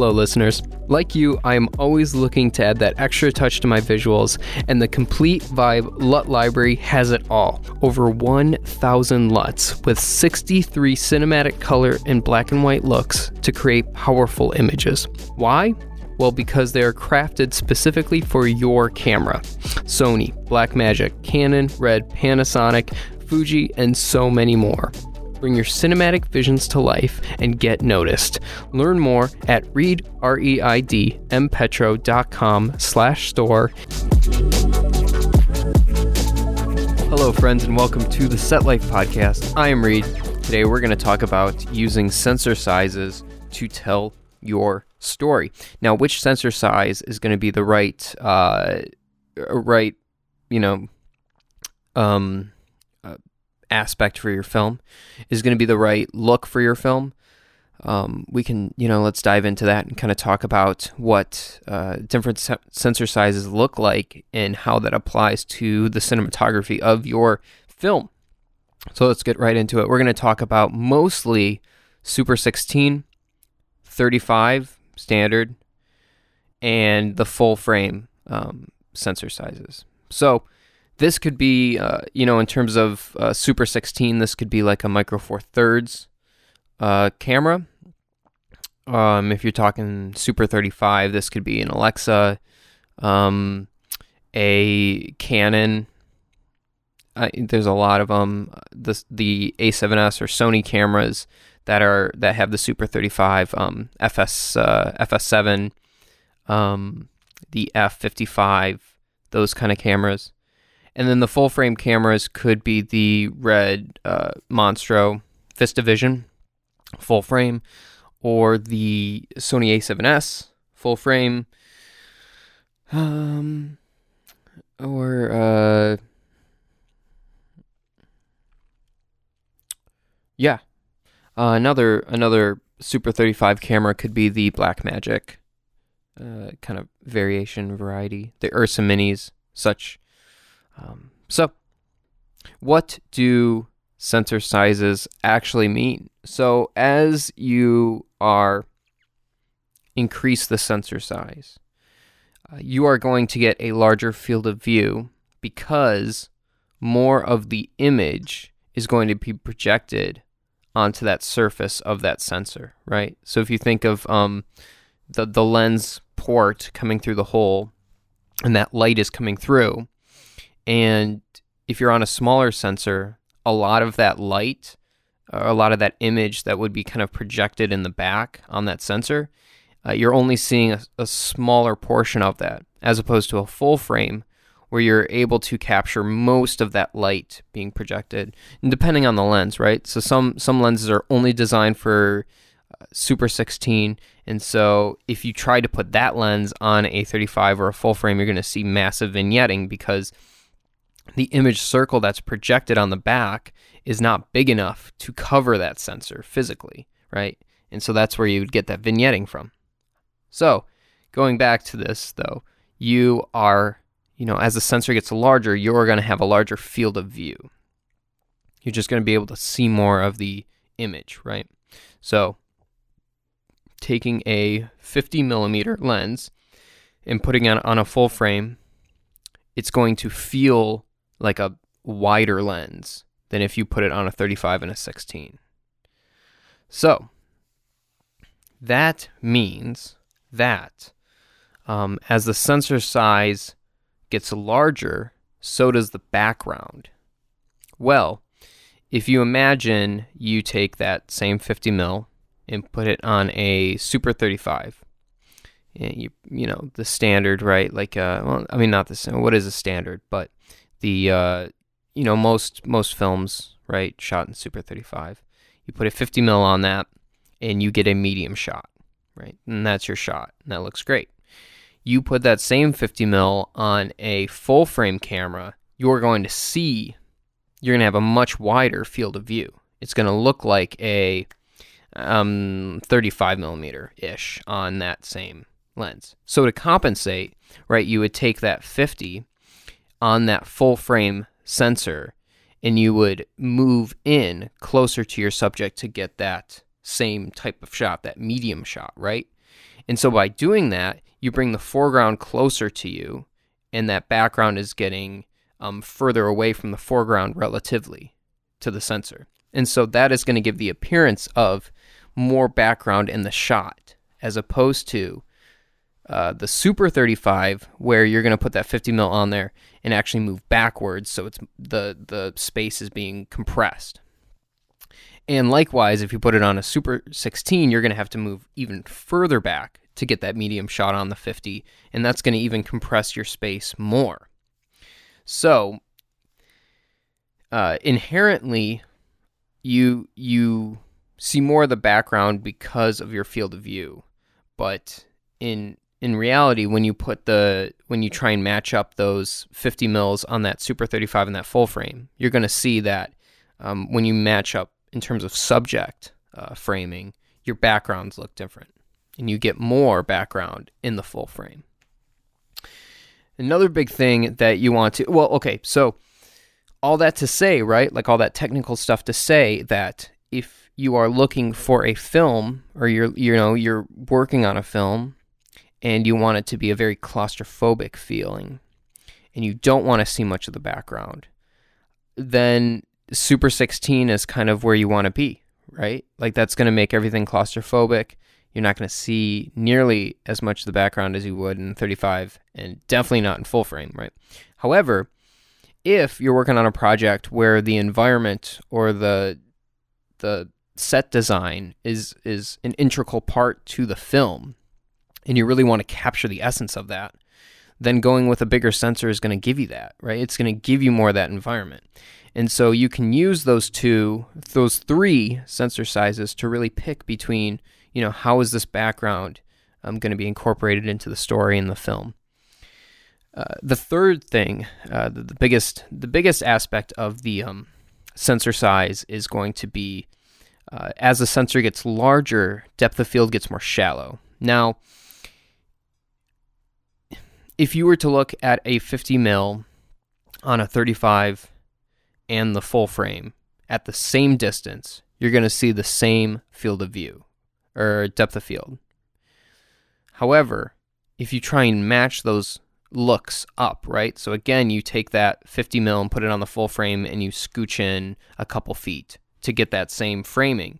Hello, listeners. Like you, I am always looking to add that extra touch to my visuals, and the Complete Vibe LUT library has it all. Over 1,000 LUTs with 63 cinematic color and black and white looks to create powerful images. Why? Well, because they are crafted specifically for your camera. Sony, Blackmagic, Canon, Red, Panasonic, Fuji, and so many more. Bring your cinematic visions to life and get noticed. Learn more at Reid, R-E-I-D, mpetro.com slash store. Hello, friends, and welcome to the Set Life Podcast. I am Reid. Today, we're going to talk about using sensor sizes to tell your story. Now, which sensor size is going to be the right, uh, right, you know, um, aspect for your film is going to be the right look for your film. Um, we can, you know, let's dive into that and kind of talk about what uh, different se- sensor sizes look like and how that applies to the cinematography of your film. So let's get right into it. We're going to talk about mostly Super 16, 35 standard, and the full frame um, sensor sizes. So this could be, uh, you know, in terms of uh, Super 16, this could be like a Micro Four Thirds uh, camera. Um, if you're talking Super 35, this could be an Alexa, um, a Canon. there's a lot of them. The the A7S or Sony cameras that are that have the Super 35, um, FS uh, FS7, um, the F55, those kind of cameras. And then the full frame cameras could be the red uh, Monstro VistaVision full frame or the Sony A7S full frame. Um, or uh, yeah, uh, another another Super 35 camera could be the Blackmagic uh, kind of variation variety, the Ursa Minis, such um, so, what do sensor sizes actually mean? So, as you are increase the sensor size, uh, you are going to get a larger field of view because more of the image is going to be projected onto that surface of that sensor, right? So if you think of um, the the lens port coming through the hole, and that light is coming through, and if you're on a smaller sensor, a lot of that light, a lot of that image that would be kind of projected in the back on that sensor, uh, you're only seeing a, a smaller portion of that, as opposed to a full frame where you're able to capture most of that light being projected, and depending on the lens, right? So some some lenses are only designed for uh, Super 16, and so if you try to put that lens on a 35 or a full frame, you're going to see massive vignetting because the image circle that's projected on the back is not big enough to cover that sensor physically, right? And so that's where you would get that vignetting from. So, going back to this though, you are, you know, as the sensor gets larger, you're going to have a larger field of view. You're just going to be able to see more of the image, right? So, taking a 50 millimeter lens and putting it on a full frame, it's going to feel like a wider lens than if you put it on a 35 and a 16. So, that means that um, as the sensor size gets larger, so does the background. Well, if you imagine you take that same 50 mil and put it on a Super 35, and you you know the standard, right? Like, uh, well, I mean, not the what is a standard, but the uh, you know most most films right shot in super 35 you put a 50 mil on that and you get a medium shot right and that's your shot and that looks great you put that same 50 mil on a full frame camera you're going to see you're going to have a much wider field of view. It's going to look like a um, 35 millimeter ish on that same lens. So to compensate, right, you would take that 50 on that full frame sensor and you would move in closer to your subject to get that same type of shot, that medium shot, right? And so by doing that, you bring the foreground closer to you, and that background is getting um, further away from the foreground relatively to the sensor. And so that is going to give the appearance of more background in the shot as opposed to uh, the Super 35, where you're going to put that 50 mil on there and actually move backwards, so it's the the space is being compressed. And likewise, if you put it on a Super 16, you're going to have to move even further back to get that medium shot on the 50, and that's going to even compress your space more. So, uh, inherently, you you see more of the background because of your field of view, but in in reality, when you put the when you try and match up those 50 mils on that Super 35 and that full frame, you're going to see that um, when you match up in terms of subject uh, framing, your backgrounds look different, and you get more background in the full frame. Another big thing that you want to well, okay, so all that to say, right? Like all that technical stuff to say that if you are looking for a film or you're you know you're working on a film and you want it to be a very claustrophobic feeling and you don't want to see much of the background, then Super 16 is kind of where you want to be, right? Like that's going to make everything claustrophobic. You're not going to see nearly as much of the background as you would in 35 and definitely not in full frame, right? However, if you're working on a project where the environment or the the set design is is an integral part to the film and you really want to capture the essence of that, then going with a bigger sensor is going to give you that, right? It's going to give you more of that environment. And so you can use those two, those three sensor sizes to really pick between, you know, how is this background um, going to be incorporated into the story in the film. Uh, the third thing, uh, the, the, biggest, the biggest aspect of the um, sensor size is going to be uh, as the sensor gets larger, depth of field gets more shallow. Now, if you were to look at a 50 mil on a 35 and the full frame at the same distance, you're going to see the same field of view or depth of field. However, if you try and match those looks up, right? So again, you take that 50 mil and put it on the full frame and you scooch in a couple feet to get that same framing.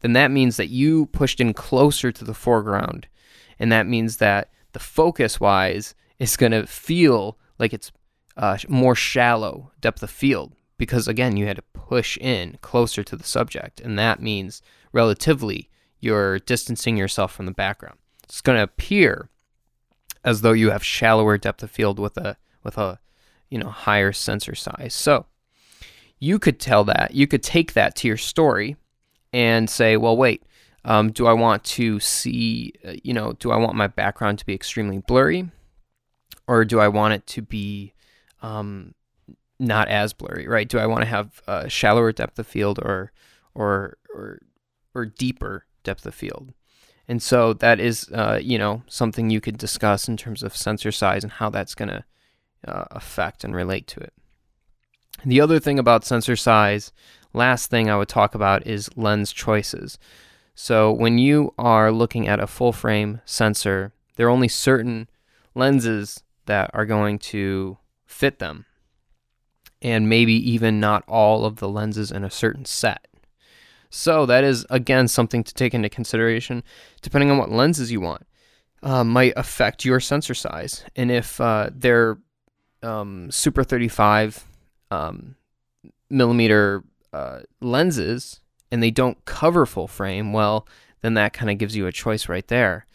Then that means that you pushed in closer to the foreground. And that means that the focus wise, is going to feel like it's uh, more shallow depth of field because again you had to push in closer to the subject and that means relatively you're distancing yourself from the background. It's going to appear as though you have shallower depth of field with a with a you know higher sensor size. So you could tell that you could take that to your story and say well wait um, do i want to see uh, you know do i want my background to be extremely blurry or do I want it to be um, not as blurry? Right? Do I want to have a shallower depth of field or or or or deeper depth of field? And so that is, uh, you know, something you could discuss in terms of sensor size and how that's going to uh, affect and relate to it. the other thing about sensor size, last thing I would talk about is lens choices. So when you are looking at a full frame sensor, there are only certain lenses that are going to fit them, and maybe even not all of the lenses in a certain set. So, that is again something to take into consideration depending on what lenses you want. Uh, might affect your sensor size. And if uh, they're um, super 35 um, millimeter uh, lenses and they don't cover full frame, well, then that kind of gives you a choice right there.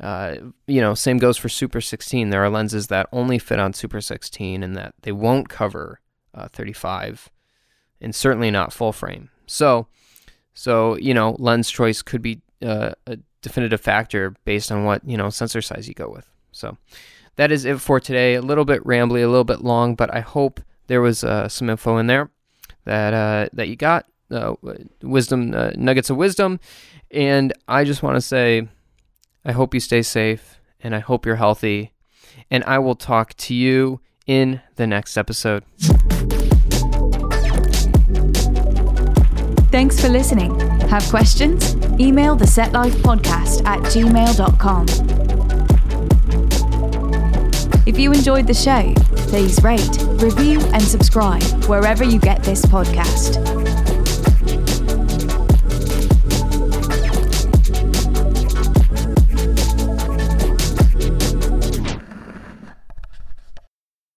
Uh, you know, same goes for Super 16. There are lenses that only fit on Super 16 and that they won't cover uh, 35, and certainly not full frame. So, so you know, lens choice could be uh, a definitive factor based on what you know sensor size you go with. So, that is it for today. A little bit rambly, a little bit long, but I hope there was uh, some info in there that uh, that you got, wisdom nuggets of wisdom, and I just want to say, I hope you stay safe, and I hope you're healthy, and I will talk to you in the next episode. Thanks for listening. Have questions? Email the Set Life Podcast at gmail.com. If you enjoyed the show, please rate, review, and subscribe wherever you get this podcast.